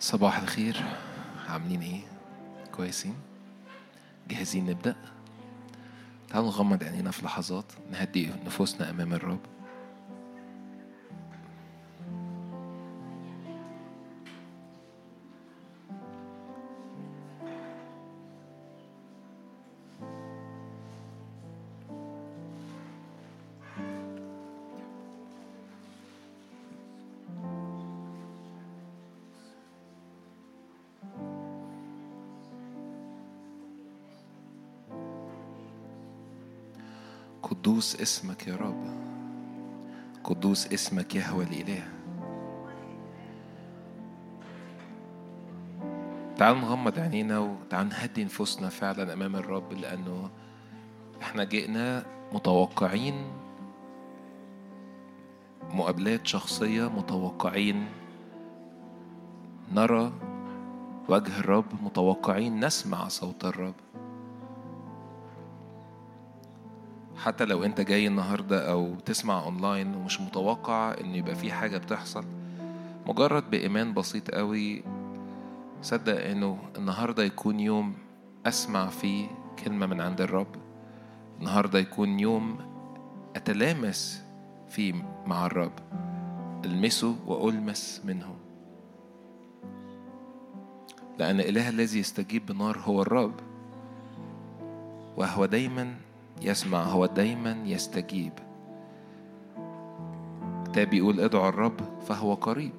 صباح الخير. عاملين إيه؟ كويسين؟ جاهزين نبدأ؟ تعالوا نغمض عينينا في لحظات نهدي نفوسنا أمام الرب. قدوس اسمك يا رب. قدوس اسمك يهوى الإله. تعال نغمض عينينا وتعال نهدي نفوسنا فعلا أمام الرب لأنه إحنا جئنا متوقعين مقابلات شخصية متوقعين نرى وجه الرب متوقعين نسمع صوت الرب. حتى لو انت جاي النهارده أو تسمع اونلاين ومش متوقع ان يبقى في حاجة بتحصل مجرد بإيمان بسيط قوي صدق انه النهارده يكون يوم اسمع فيه كلمة من عند الرب. النهارده يكون يوم أتلامس فيه مع الرب. ألمسه وألمس منه. لأن الاله الذي يستجيب بنار هو الرب. وهو دايما يسمع هو دايما يستجيب. الكتاب بيقول ادعوا الرب فهو قريب.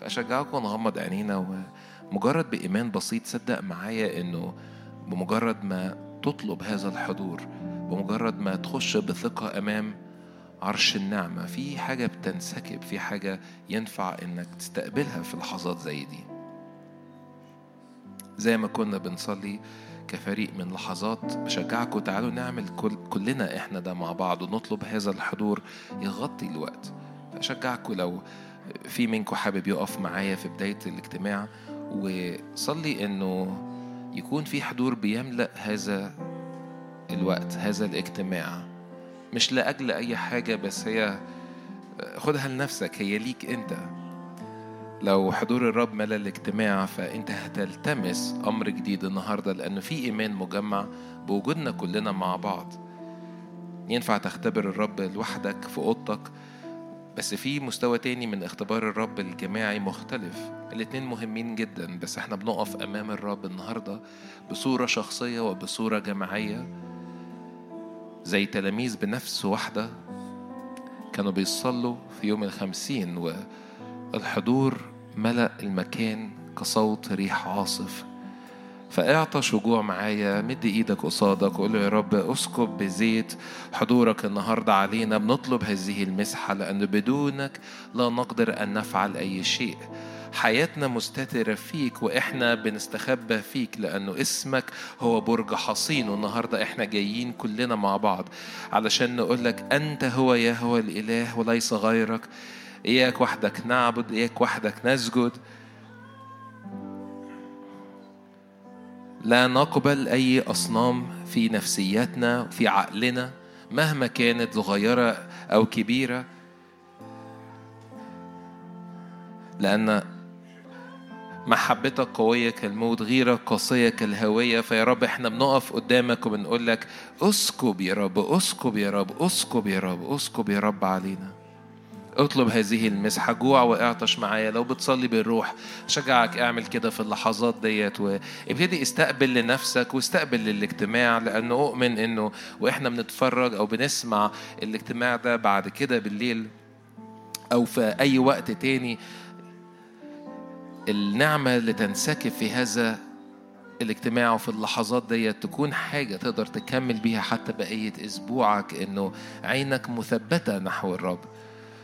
فأشجعكم نغمض عينينا ومجرد بإيمان بسيط صدق معايا إنه بمجرد ما تطلب هذا الحضور بمجرد ما تخش بثقة أمام عرش النعمة في حاجة بتنسكب في حاجة ينفع إنك تستقبلها في لحظات زي دي. زي ما كنا بنصلي كفريق من لحظات. بشجعكم تعالوا نعمل كل كلنا إحنا ده مع بعض ونطلب هذا الحضور يغطي الوقت. فأشجعكم لو في منكم حابب يقف معايا في بداية الاجتماع وصلي إنه يكون في حضور بيملأ هذا الوقت هذا الاجتماع. مش لأجل أي حاجة بس هي خدها لنفسك هي ليك أنت. لو حضور الرب ملأ الاجتماع فأنت هتلتمس أمر جديد النهارده لأن في إيمان مجمع بوجودنا كلنا مع بعض. ينفع تختبر الرب لوحدك في أوضتك بس في مستوى تاني من اختبار الرب الجماعي مختلف. الاتنين مهمين جدا بس إحنا بنقف أمام الرب النهارده بصورة شخصية وبصورة جماعية زي تلاميذ بنفس واحدة كانوا بيصلوا في يوم الخمسين والحضور ملأ المكان كصوت ريح عاصف. فاعطش وجوع معايا مد إيدك قصادك وقول يا رب اسكب بزيت حضورك النهارده علينا. بنطلب هذه المسحة لأن بدونك لا نقدر أن نفعل أي شيء. حياتنا مستترة فيك وإحنا بنستخبى فيك لأنه اسمك هو برج حصين والنهاردة إحنا جايين كلنا مع بعض. علشان نقول لك أنت هو يهوى الإله وليس غيرك. إياك وحدك نعبد إياك وحدك نسجد. لا نقبل أي أصنام في نفسياتنا في عقلنا مهما كانت صغيرة أو كبيرة. لأن محبتك قوية كالموت غيرك قاسية كالهوية. فيا رب إحنا بنقف قدامك وبنقول لك أسكب يا رب أسكب يا رب أسكب يا رب أسكب يا رب علينا. اطلب هذه المسحة. جوع واعطش معايا. لو بتصلي بالروح شجعك اعمل كده في اللحظات ديت. وابتدي استقبل لنفسك واستقبل للاجتماع لأنه أؤمن إنه وإحنا بنتفرج أو بنسمع الاجتماع ده بعد كده بالليل أو في أي وقت تاني. النعمة اللي تنسكب في هذا الاجتماع وفي اللحظات ديت تكون حاجة تقدر تكمل بيها حتى بقية أسبوعك. إنه عينك مثبتة نحو الرب.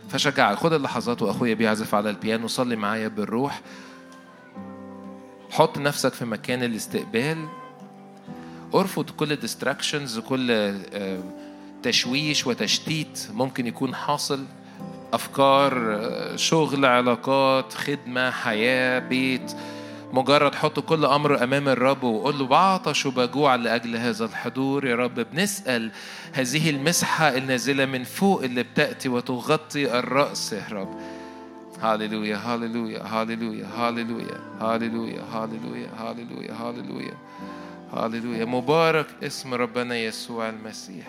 فشجعك خد اللحظات وأخويا بيعزف على البيانو صلي معايا بالروح. حط نفسك في مكان الاستقبال. ارفض كل ديستراكشنز كل تشويش وتشتيت ممكن يكون حاصل. أفكار شغل علاقات خدمة حياة بيت. مجرد حط كل أمر أمام الرب وقول له بعطش وبجوع لأجل هذا الحضور. يا رب بنسأل هذه المسحة النازلة من فوق اللي بتأتي وتغطي الرأس. يا رب. هاليلويا هاليلويا هاليلويا هاليلويا هاليلويا هاليلويا هاليلويا هاليلويا هاليلويا مبارك اسم ربنا يسوع المسيح.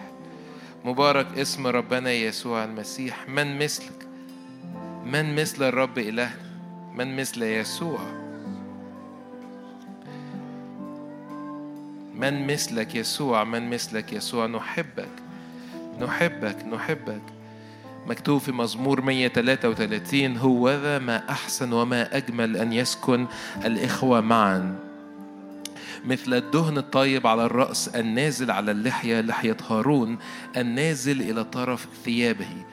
مبارك اسم ربنا يسوع المسيح. من مثلك من مثل الرب إلهنا من مثل يسوع. من مثلك يسوع من مثلك يسوع نحبك نحبك نحبك. مكتوب في مزمور 133 هو ذا ما أحسن وما أجمل أن يسكن الإخوة معا. مثل الدهن الطيب على الرأس النازل على اللحية لحية هارون النازل إلى طرف ثيابه.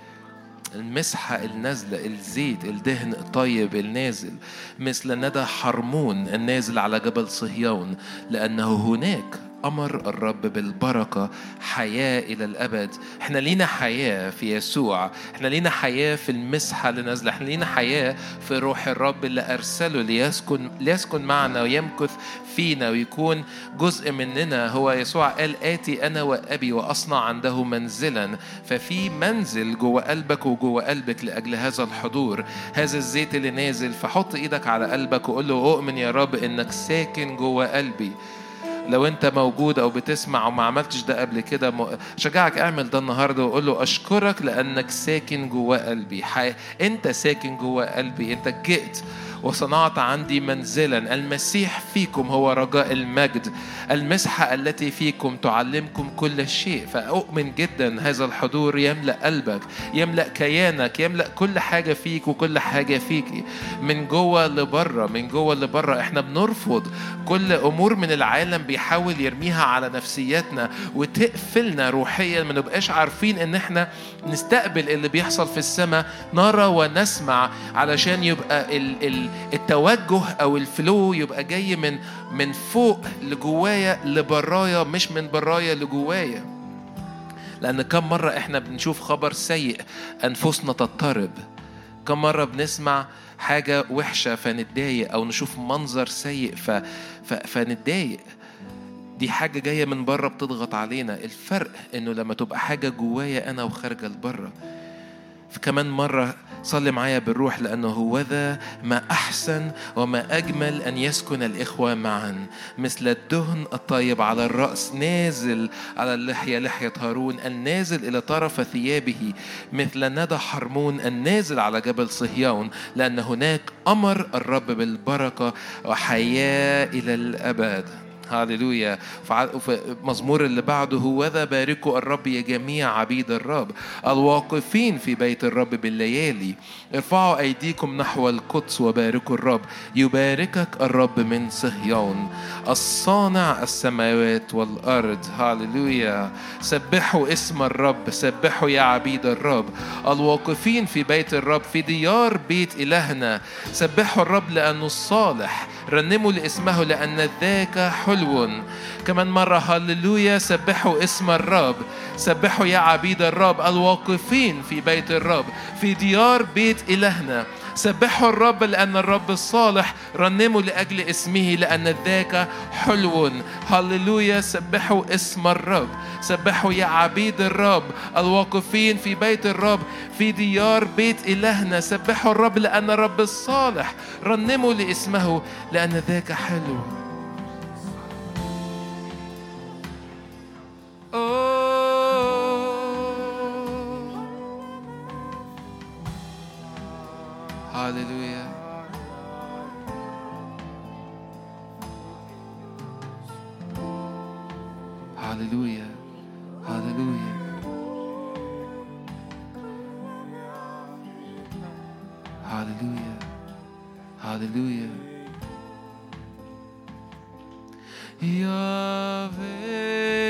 المسحة النازلة الزيت الدهن الطيب النازل. مثل ندى حرمون النازل على جبل صهيون لأنه هناك أمر الرب بالبركة حياة إلى الأبد. إحنا لينا حياة في يسوع. إحنا لينا حياة في المسحة اللي نازلة. إحنا لينا حياة في روح الرب اللي أرسله ليسكن ليسكن معنا ويمكث فينا ويكون جزء مننا. هو يسوع قال آتي أنا وأبي وأصنع عنده منزلا. ففي منزل جوه قلبك وجوه قلبك لأجل هذا الحضور. هذا الزيت اللي نازل فحط إيدك على قلبك وقول له أؤمن يا رب إنك ساكن جوه قلبي. لو انت موجود أو بتسمع وما عملتش ده قبل كده شجعك اعمل ده النهارده وقول له اشكرك لانك ساكن جوه قلبي. انت ساكن جوه قلبي انت جئت وصنعت عندي منزلا. المسيح فيكم هو رجاء المجد. المسحة التي فيكم تعلمكم كل شيء. فأؤمن جدا هذا الحضور يملأ قلبك يملأ كيانك يملأ كل حاجة فيك وكل حاجة فيك من جوه لبره من جوه لبره إحنا بنرفض كل أمور من العالم بيحاول يرميها على نفسياتنا وتقفلنا روحيا. ما نبقاش عارفين إن إحنا نستقبل اللي بيحصل في السماء. نرى ونسمع علشان يبقى ال ال التوجه أو الفلو يبقى جاي من من فوق لجوايا لبرايا مش من برايا لجوايا. لأن كم مرة إحنا بنشوف خبر سيء أنفسنا تضطرب. كم مرة بنسمع حاجة وحشة فنتضايق أو نشوف منظر سيء ف... ف... فنتضايق. دي حاجة جاية من بره بتضغط علينا. الفرق إنه لما تبقى حاجة جوايا أنا وخارجة لبره فكمان مرة صلي معايا بالروح لأنه هو ذا ما أحسن وما أجمل أن يسكن الإخوة معا. مثل الدهن الطيب على الرأس نازل على اللحية لحية هارون النازل إلى طرف ثيابه. مثل ندى حرمون النازل على جبل صهيون لأن هناك أمر الرب بالبركة وحياة إلى الأبد. هاليلويا. في المزمور اللي بعده هو ذا باركوا الرب يا جميع عبيد الرب. الواقفين في بيت الرب بالليالي. ارفعوا أيديكم نحو القدس وباركوا الرب. يباركك الرب من صهيون. الصانع السماوات والأرض. هاليلويا. سبحوا اسم الرب. سبحوا يا عبيد الرب. الواقفين في بيت الرب في ديار بيت إلهنا. سبحوا الرب لأنه الصالح. رنموا لاسمه لأن ذاك حلو كمان مرة هللويا سبحوا اسم الرب. سبحوا يا عبيد الرب الواقفين في بيت الرب في ديار بيت إلهنا. سبحوا الرب لأن الرب الصالح رنموا لأجل اسمه لأن ذاك حلو. هللويا سبحوا اسم الرب. سبحوا يا عبيد الرب الواقفين في بيت الرب في ديار بيت إلهنا. سبحوا الرب لأن الرب الصالح رنموا لاسمه لأن ذاك حلو. Oh. Hallelujah. Hallelujah. Hallelujah. Hallelujah. Hallelujah. Yahweh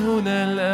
هنا الآن.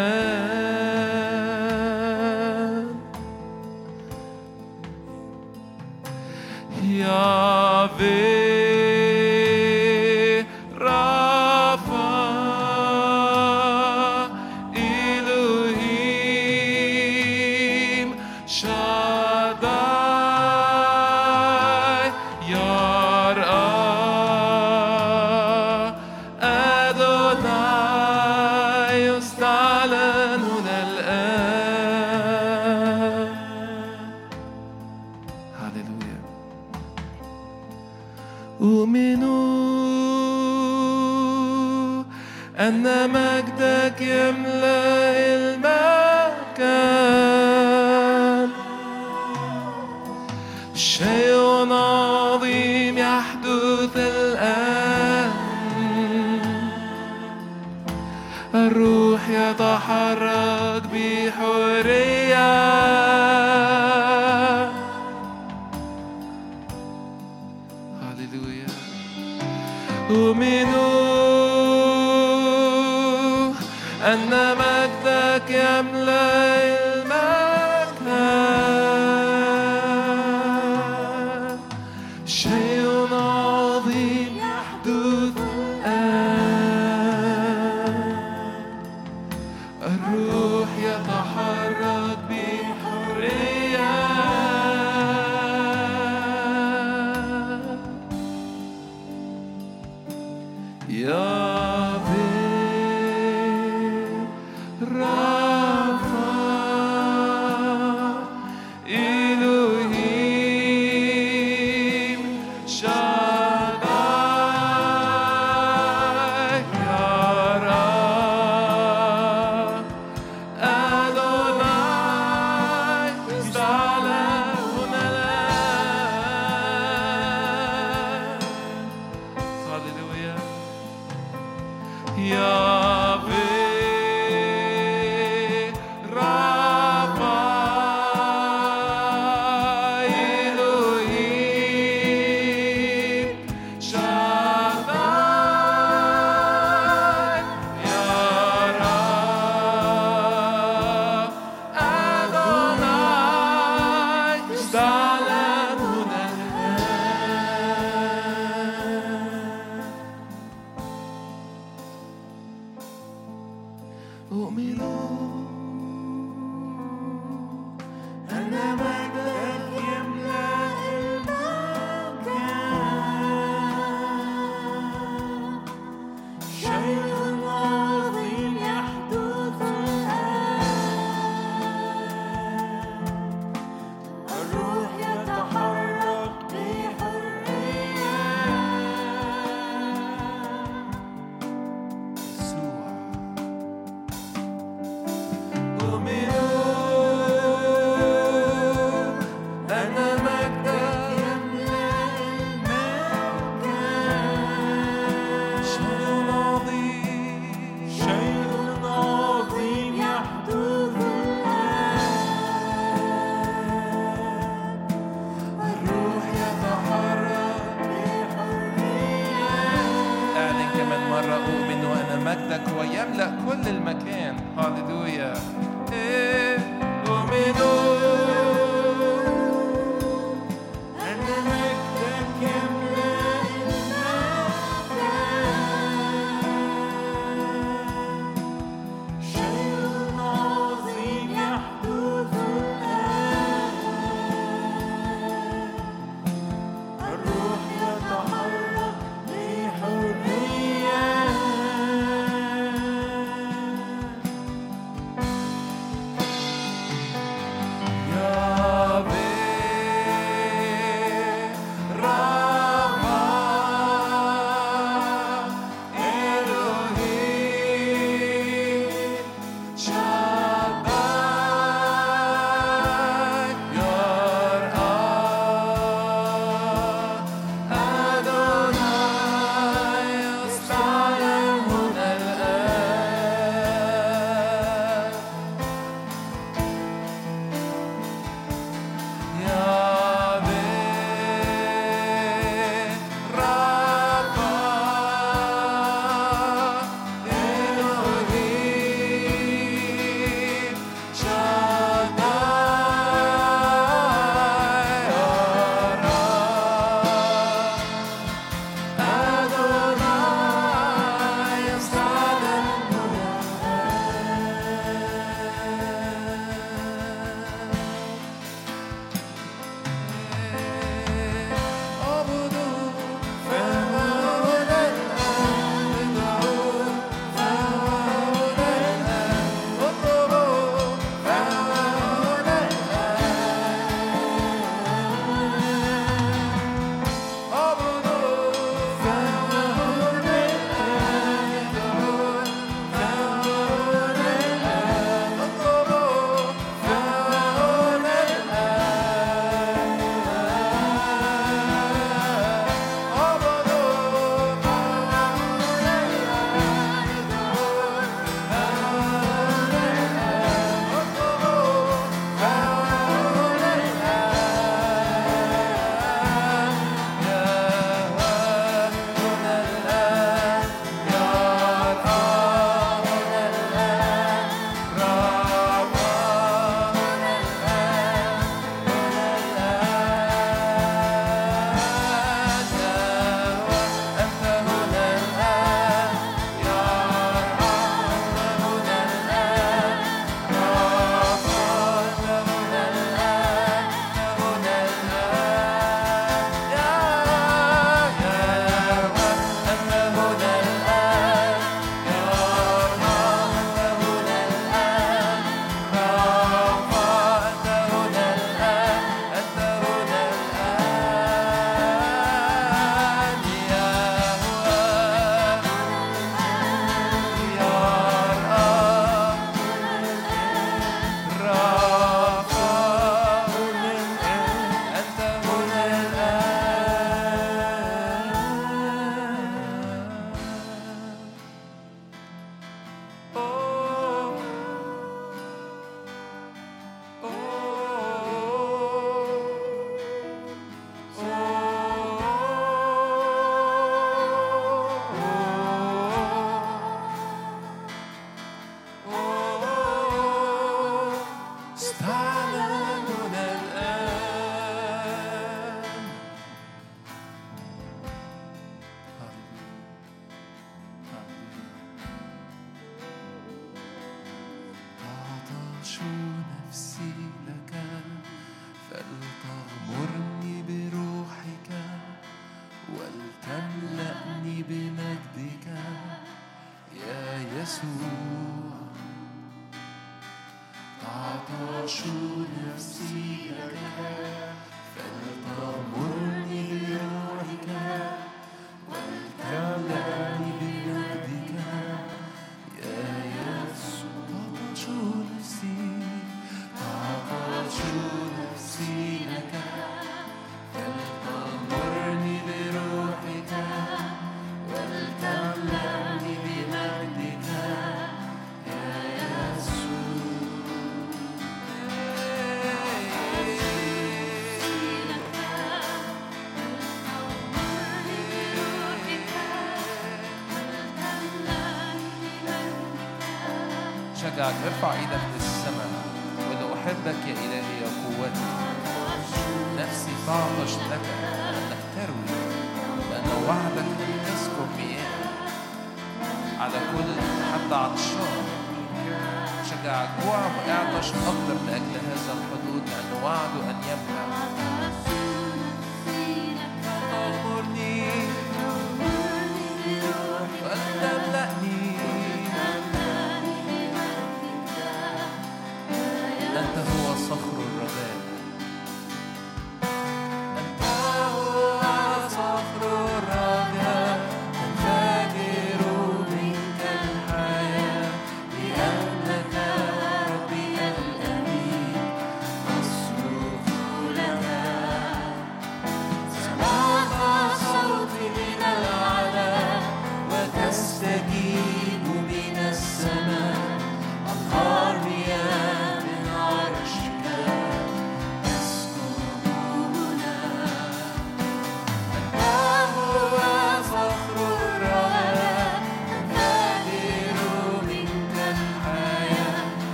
شجعك ارفع إيدك للسماء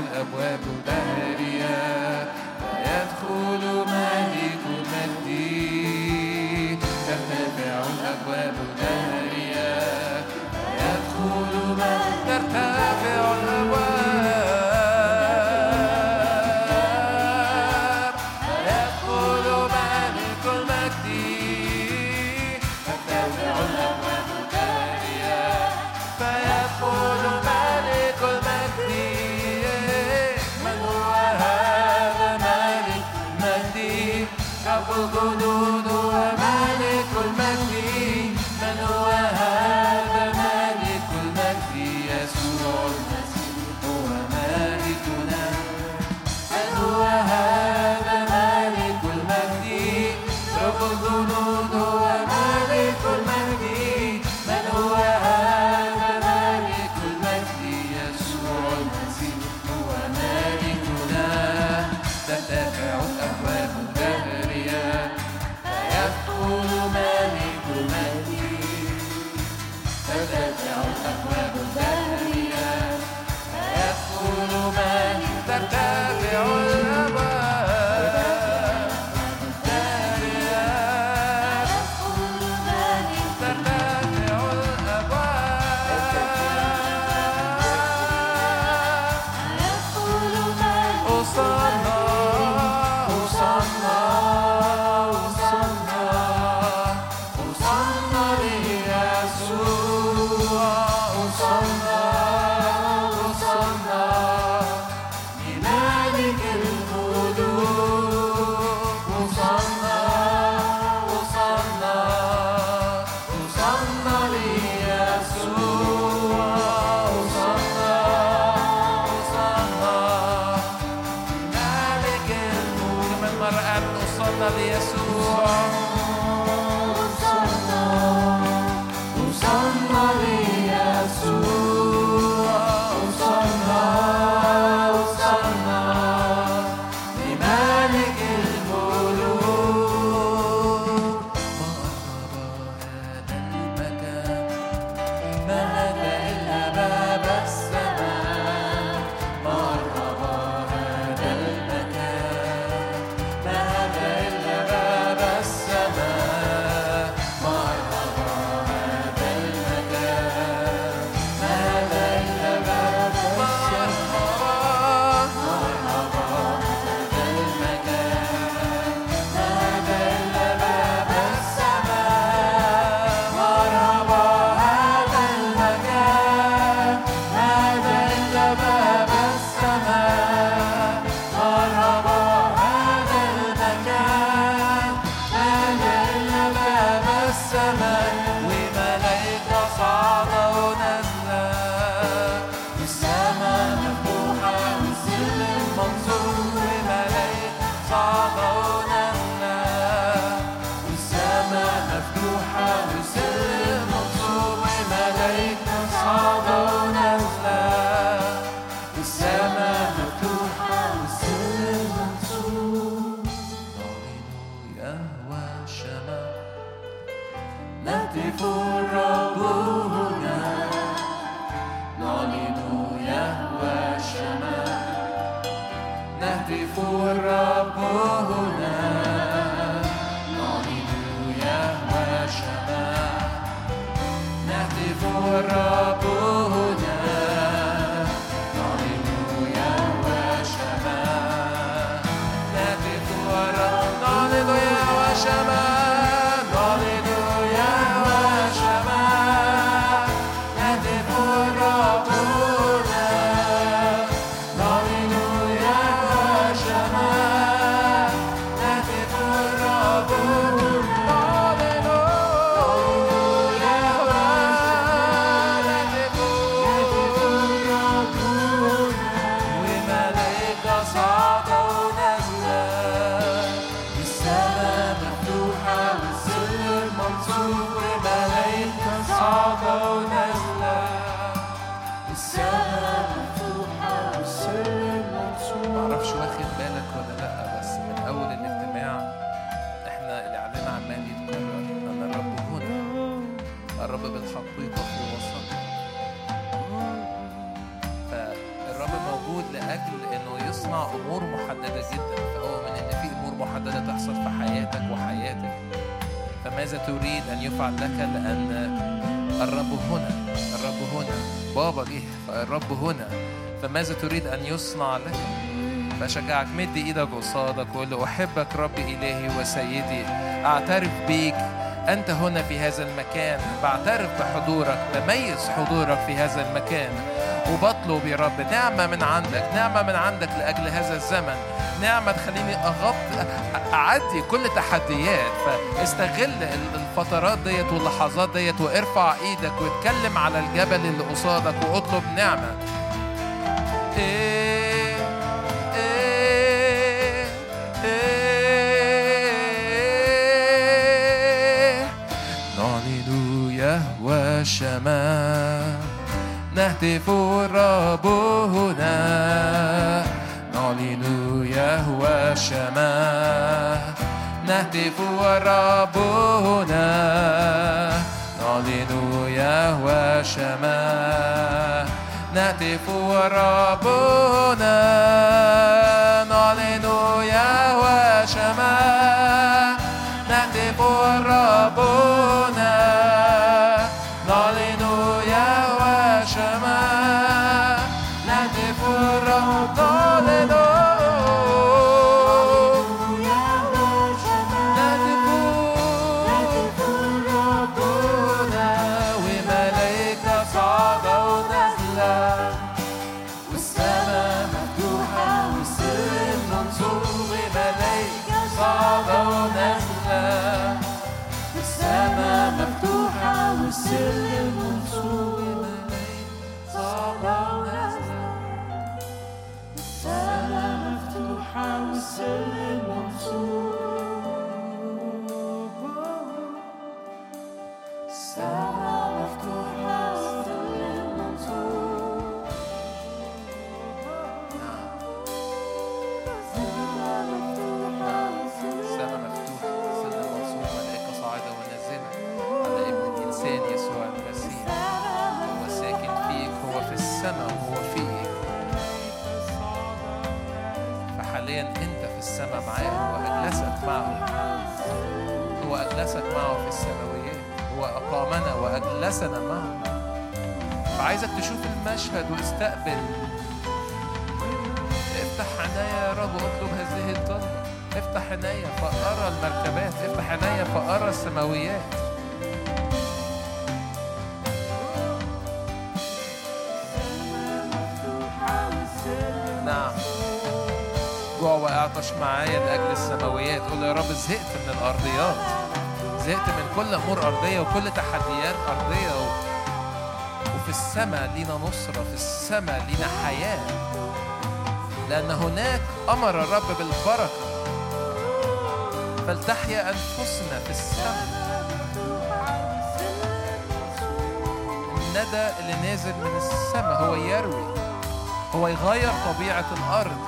Olha, é por فماذا تريد أن يفعل لك لأن الرب هنا؟ الرب هنا. بابا جه فالرب هنا. فماذا تريد أن يصنع لك؟ فأشجعك مد إيدك قصادك وقول له أحبك ربي إلهي وسيدي. أعترف بيك. أنت هنا في هذا المكان. بعترف بحضورك. بميز حضورك في هذا المكان. وبطلب يا رب نعمة من عندك. نعمة من عندك لأجل هذا الزمن. نعمة تخليني أغط أعدي كل تحديات فاستغل الفترات ديت واللحظات ديت وارفع إيدك واتكلم على الجبل اللي قصادك واطلب نعمة. إيه إيه إيه نعلن يهوى الشمال نهتف الرب هنا. نعلن يهوى الشمال نهتف الرب هنا نعلن يهوى الشمال نهتف الرب هنا نعلن يهوى الشمال نهتف الرب هنا المشهد واستقبل افتح عينيا يا رب واطلب هذه الطلبة افتح عينيا فأرى المركبات. افتح عينيا فأرى السماويات. نعم. جوع وأعطش معايا لأجل السماويات. قول يا رب زهقت من الأرضيات. زهقت من كل أمور أرضية وكل تحديات أرضية. وفي السماء لينا نصرة في السماء لينا حياة. لأن هناك أمر الرب بالبركة. فلتحيا أنفسنا في السماء. الندى اللي نازل من السماء هو يروي. هو يغير طبيعة الأرض.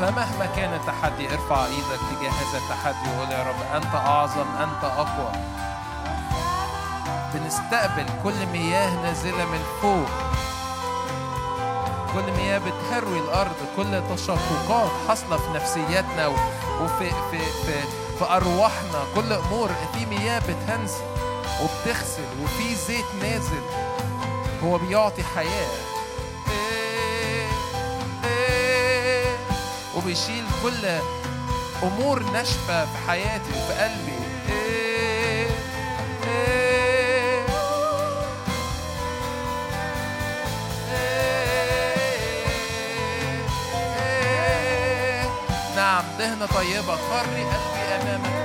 فمهما كان التحدي ارفع إيدك تجاه هذا التحدي وقول يا رب أنت أعظم أنت أقوى. نستقبل كل مياه نازلة من فوق. كل مياه بتهروي الأرض كل تشققات حاصلة في نفسياتنا وفي في في في أرواحنا. كل أمور في مياه بتهنسي وبتغسل وفي زيت نازل. هو بيعطي حياة. وبيشيل كل أمور ناشفة في حياتي وفي قلبي مهنة طيبة خري قلبي أمامك.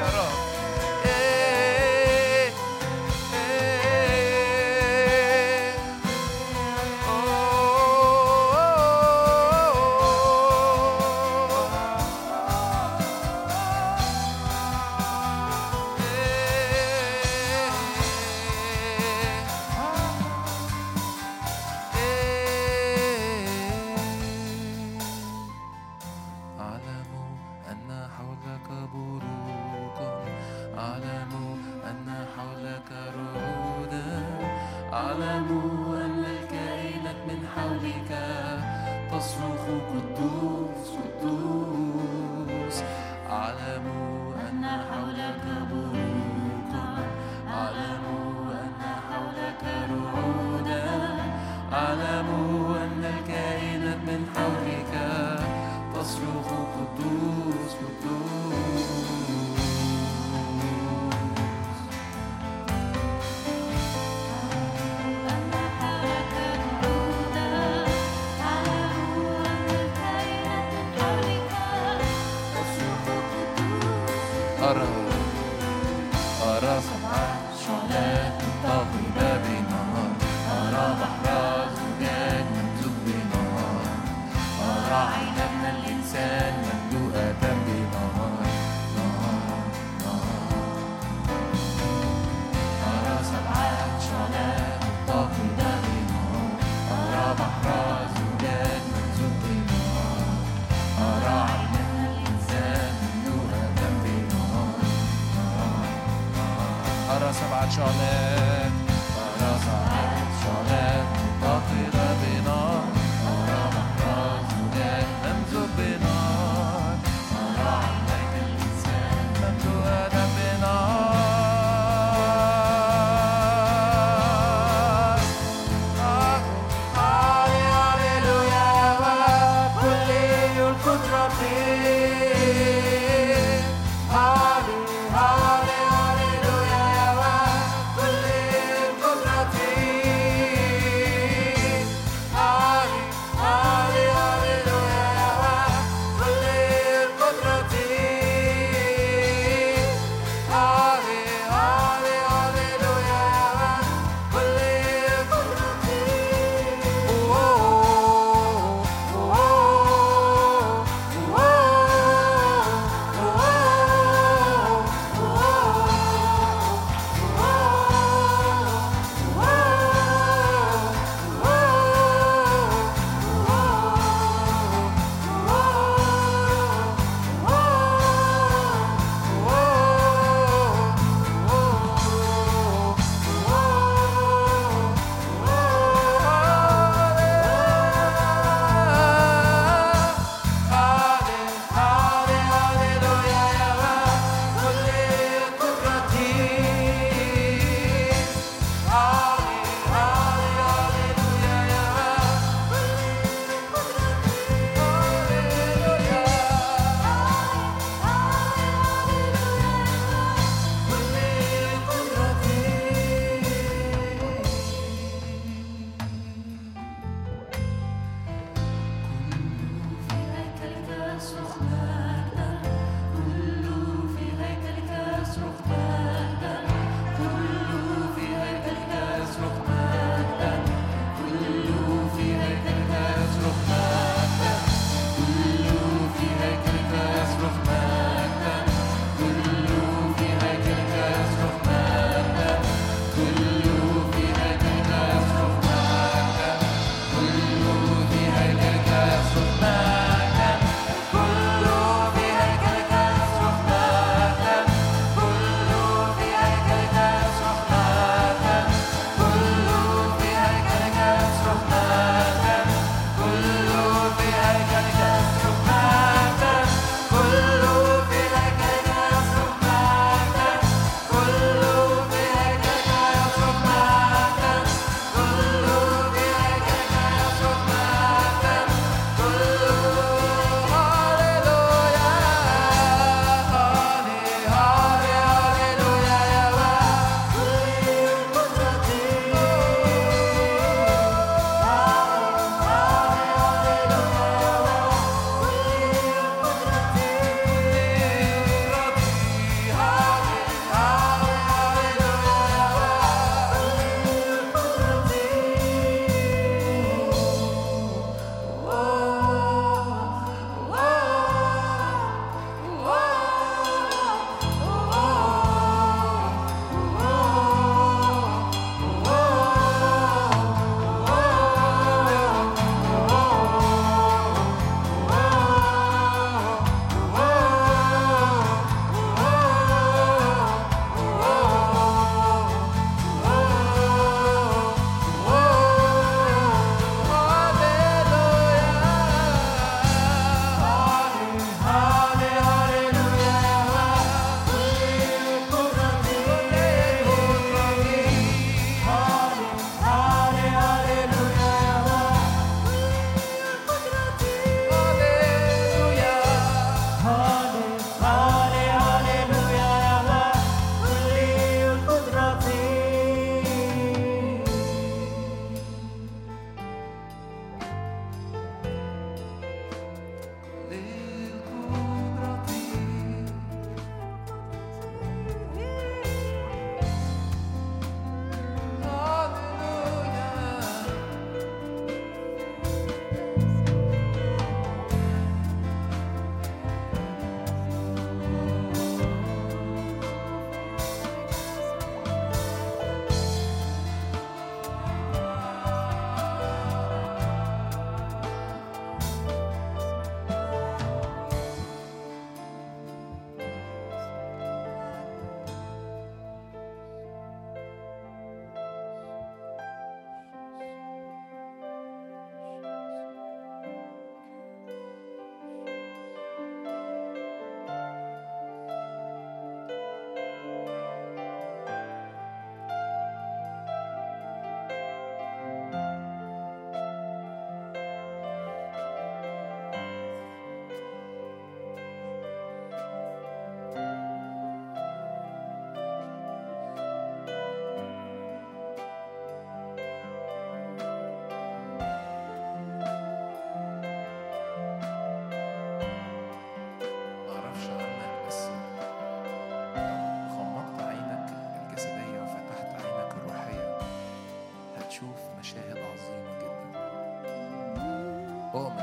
أؤمن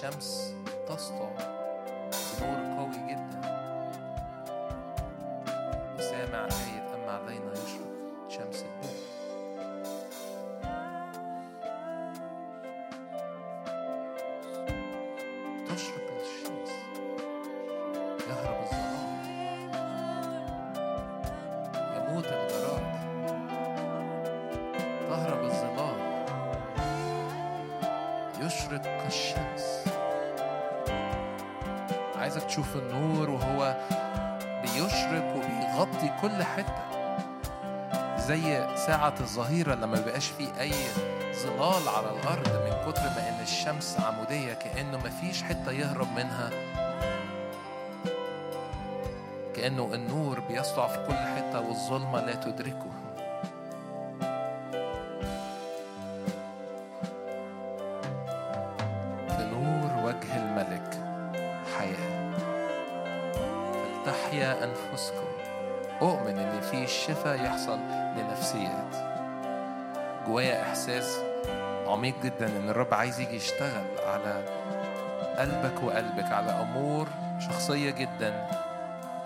صافية والشمس تسطع عايزك تشوف النور وهو بيشرق وبيغطي كل حتة. زي ساعة الظهيرة لما بيبقاش فيه أي ظلال على الأرض من كتر ما إن الشمس عمودية كأنه مفيش حتة يهرب منها. كأنه النور بيسطع في كل حتة والظلمة لا تدركه. إحساس عميق جدا إن الرب عايز يجي يشتغل على قلبك وقلبك على أمور شخصية جدا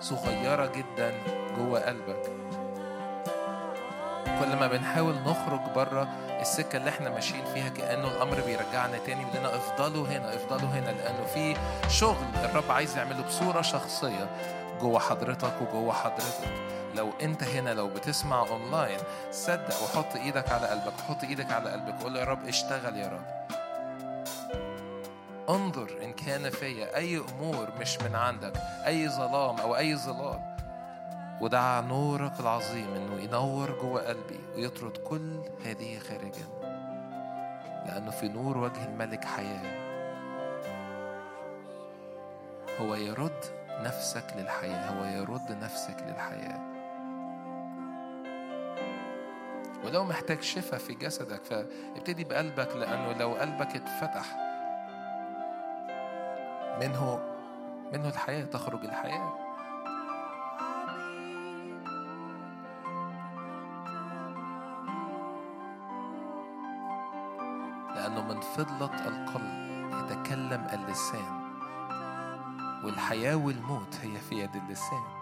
صغيرة جدا جوه قلبك. كل ما بنحاول نخرج بره السكة اللي إحنا ماشيين فيها كأنه الأمر بيرجعنا تاني يقول لنا أفضلوا هنا أفضلوا هنا لأنه في شغل الرب عايز يعمله بصورة شخصية جوه حضرتك وجوه حضرتك. لو انت هنا لو بتسمع اونلاين صدق وحط إيدك على قلبك حط إيدك على قلبك قول يا رب اشتغل يا رب. انظر إن كان فيا أي أمور مش من عندك أي ظلام أو أي ظلال. ودع نورك العظيم إنه ينور جوه قلبي ويطرد كل هذه خارجا لأنه في نور وجه الملك حياة. هو يرد نفسك للحياة هو يرد نفسك للحياة. ولو محتاج شفاء في جسدك فابتدي بقلبك لأنه لو قلبك اتفتح منه منه الحياة تخرج الحياة. لأنه من فضلة القلب يتكلم اللسان والحياة والموت هي في يد اللسان.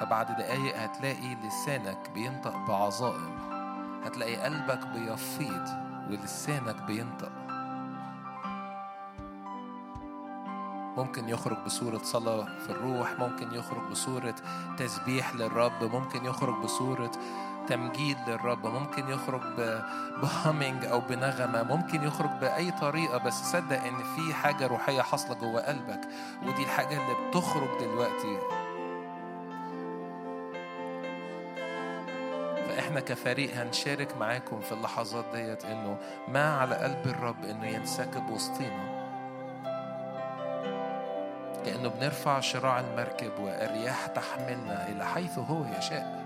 فبعد دقايق هتلاقي لسانك بينطق بعظائم. هتلاقي قلبك بيفيض ولسانك بينطق. ممكن يخرج بصورة صلاة في الروح ممكن يخرج بصورة تسبيح للرب ممكن يخرج بصورة تمجيد للرب ممكن يخرج بهامينج أو بنغمة ممكن يخرج بأي طريقة بس صدق إن في حاجة روحية حاصلة جوه قلبك ودي الحاجة اللي بتخرج دلوقتي. فإحنا كفريق هنشارك معاكم في اللحظات ديت إنه ما على قلب الرب إنه ينسكب وسطينا. كأنه بنرفع شراع المركب والرياح تحملنا إلى حيث هو يشاء.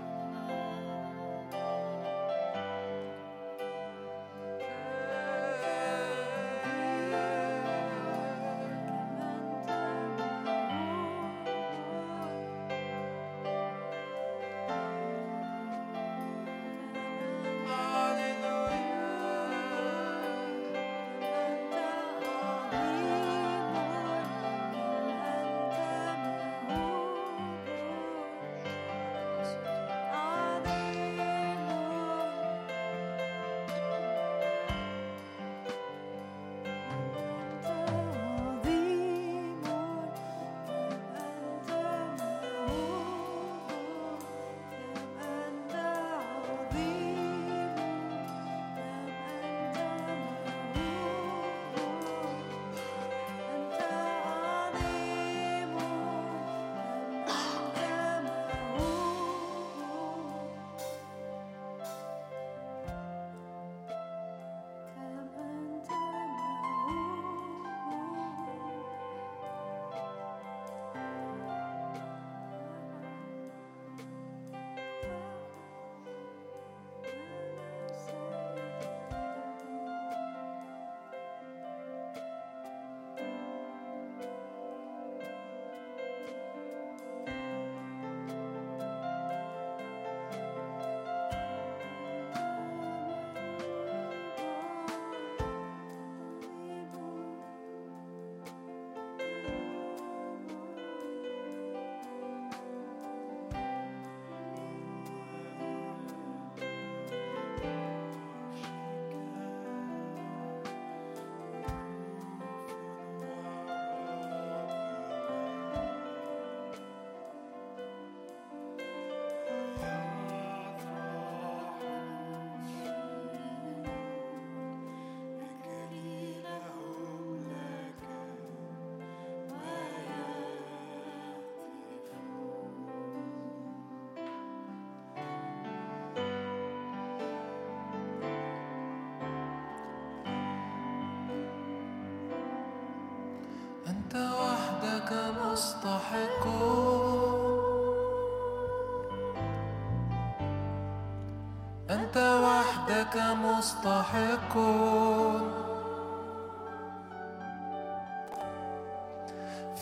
وحدك مستحق.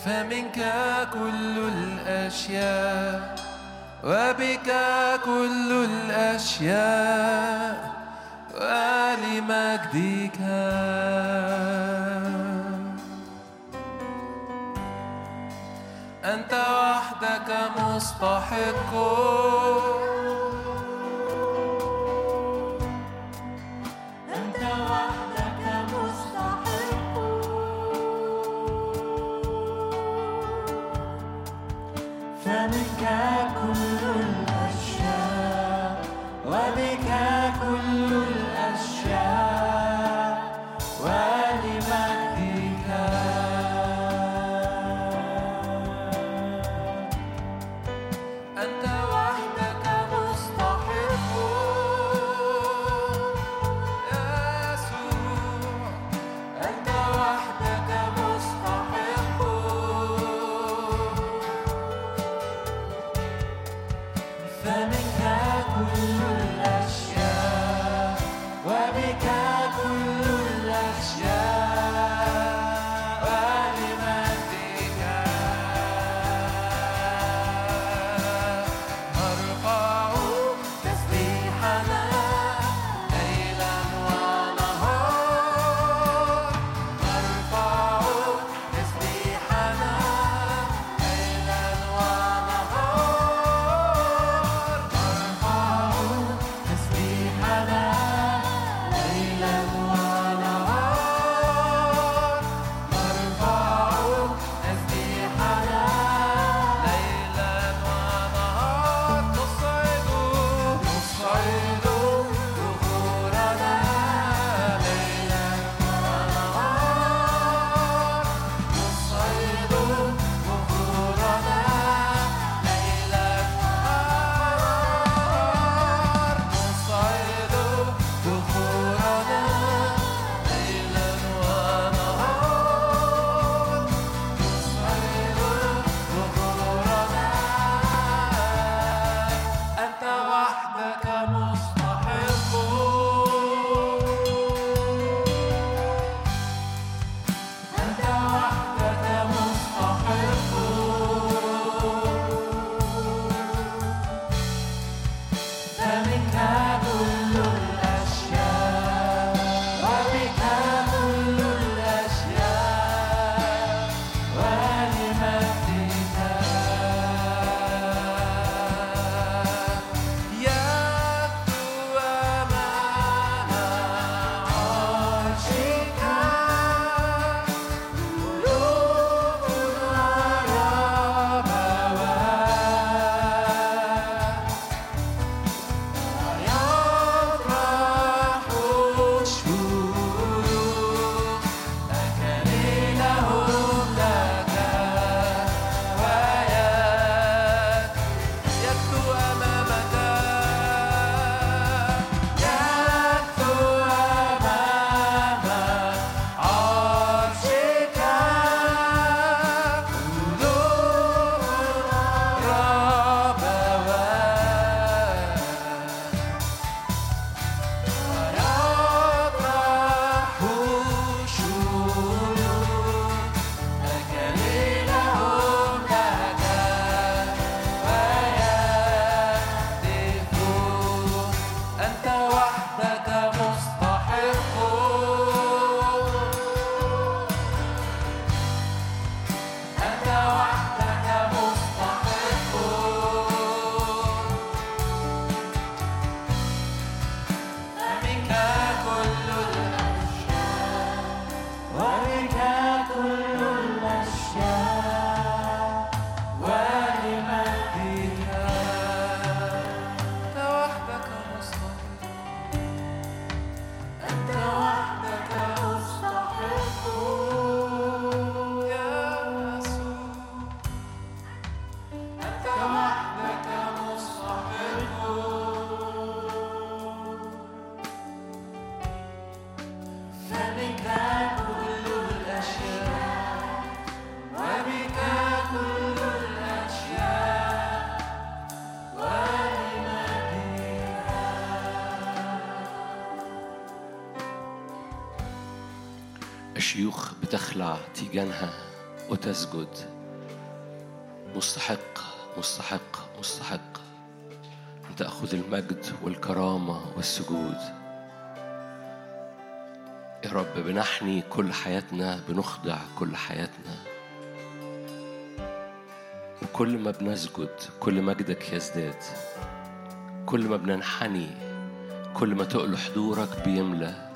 فمنك كل الأشياء وبك كل الأشياء. ولمجدك أنت وحدك مستحق. الشيوخ بتخلع تيجانها وتسجد. مستحق مستحق مستحق. أن تأخذ المجد والكرامة والسجود. يا رب بنحني كل حياتنا بنخضع كل حياتنا. وكل ما بنسجد كل مجدك يزداد. كل ما بننحني كل ما تقل حضورك بيملى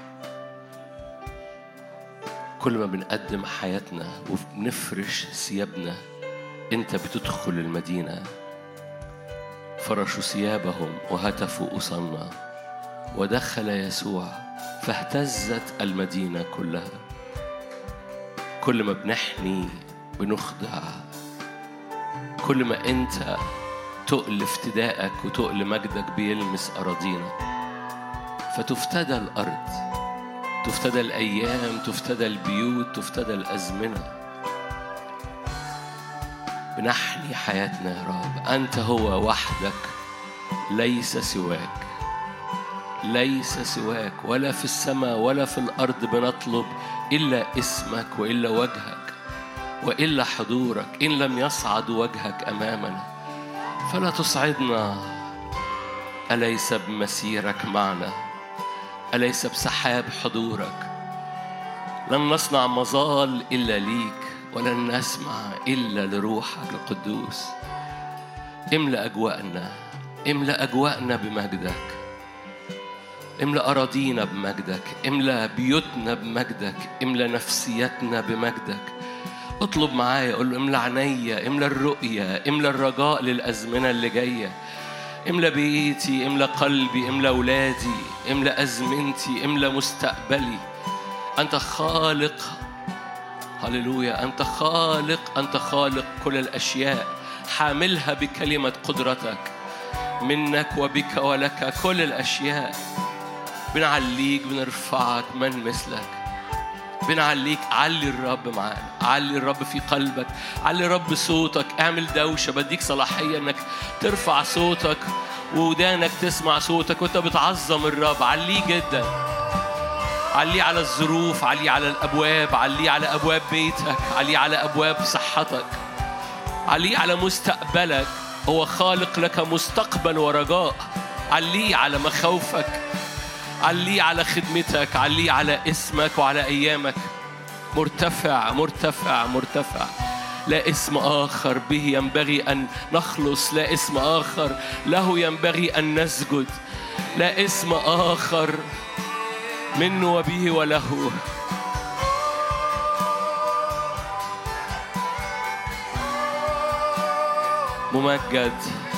كل ما بنقدم حياتنا وبنفرش ثيابنا انت بتدخل المدينة. فرشوا ثيابهم وهتفوا أصنا ودخل يسوع فاهتزت المدينة كلها. كل ما بنحني بنخضع كل ما أنت تقل افتدائك وتقل مجدك بيلمس أراضينا. فتفتدى الأرض. تفتدى الأيام تفتدى البيوت تفتدى الأزمنة. بنحني حياتنا يا رب. أنت هو وحدك ليس سواك. ليس سواك. ولا في السماء ولا في الأرض بنطلب إلا اسمك وإلا وجهك وإلا حضورك. إن لم يصعد وجهك أمامنا فلا تصعدنا. أليس بمسيرك معنا؟ أليس بسحاب حضورك؟ لن نصنع مظال إلا ليك ولن نسمع إلا لروحك القدوس. املأ أجواءنا املأ أجواءنا بمجدك. املأ أراضينا بمجدك املأ بيوتنا بمجدك املأ نفسيتنا بمجدك. اطلب معايا قول له املأ عينيا املأ الرؤية املأ الرجاء للأزمنة اللي جاية. املأ بيتي املأ قلبي املأ أولادي املأ أزمنتي املأ مستقبلي أنت خالق. هللويا. أنت خالق. أنت خالق كل الأشياء. حاملها بكلمة قدرتك. منك وبك ولك كل الأشياء. بنعليك بنرفعك من مثلك. بنعليك علي الرب معانا علي الرب في قلبك علي الرب صوتك. اعمل دوشة بديك صلاحية انك ترفع صوتك ودانك تسمع صوتك وانت بتعظم الرب. عليه جدا. عليه على الظروف عليه على الأبواب عليه على أبواب بيتك عليه على أبواب صحتك. عليه على مستقبلك. هو خالق لك مستقبل ورجاء. عليه على مخاوفك. عليه على خدمتك عليه على اسمك وعلى أيامك. مرتفع مرتفع مرتفع. لا اسم آخر به ينبغي أن نخلص لا اسم آخر له ينبغي أن نسجد. لا اسم آخر منه وبه وله. ممجد.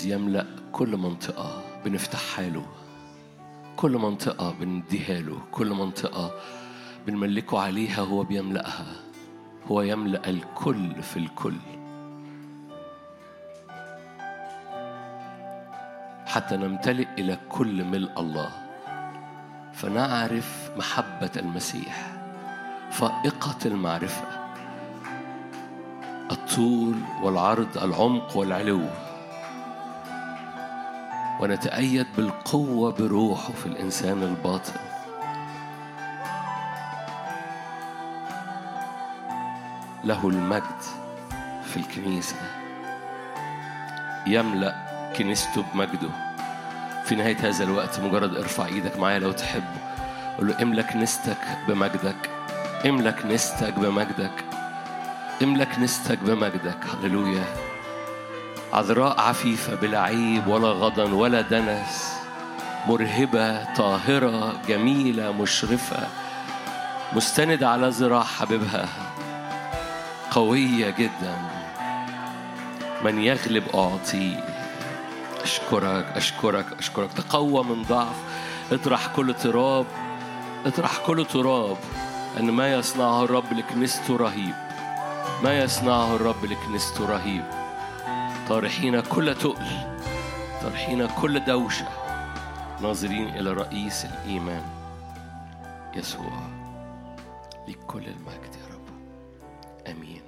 الذي يملأ كل منطقة بنفتحها له كل منطقة بنديها له كل منطقة بنملكه عليها هو بيملأها هو يملأ الكل في الكل. حتى نمتلئ إلى كل ملء الله فنعرف محبة المسيح فائقة المعرفة الطول والعرض العمق والعلو. ونتأيد بالقوة بروحه في الإنسان الباطن. له المجد في الكنيسة. يملأ كنيسته بمجده. في نهاية هذا الوقت مجرد ارفع إيدك معايا لو تحب. قول له املى كنيستك بمجدك. املى كنيستك بمجدك. املى كنيستك بمجدك. هللويا. عذراء عفيفة بلا عيب ولا غضن ولا دنس مرهبة طاهرة جميلة مشرفة مستندة على ذراع حبيبها قوية جدا من يغلب أعطيه أشكرك أشكرك أشكرك. تقوى من ضعف اطرح كل تراب اطرح كل تراب. أن ما يصنعه الرب لكنيسته رهيب. ما يصنعه الرب لكنيسته رهيب. طارحين كل تقل طارحين كل دوشة ناظرين إلى رئيس الإيمان يسوع لكل المجد يا رب. آمين.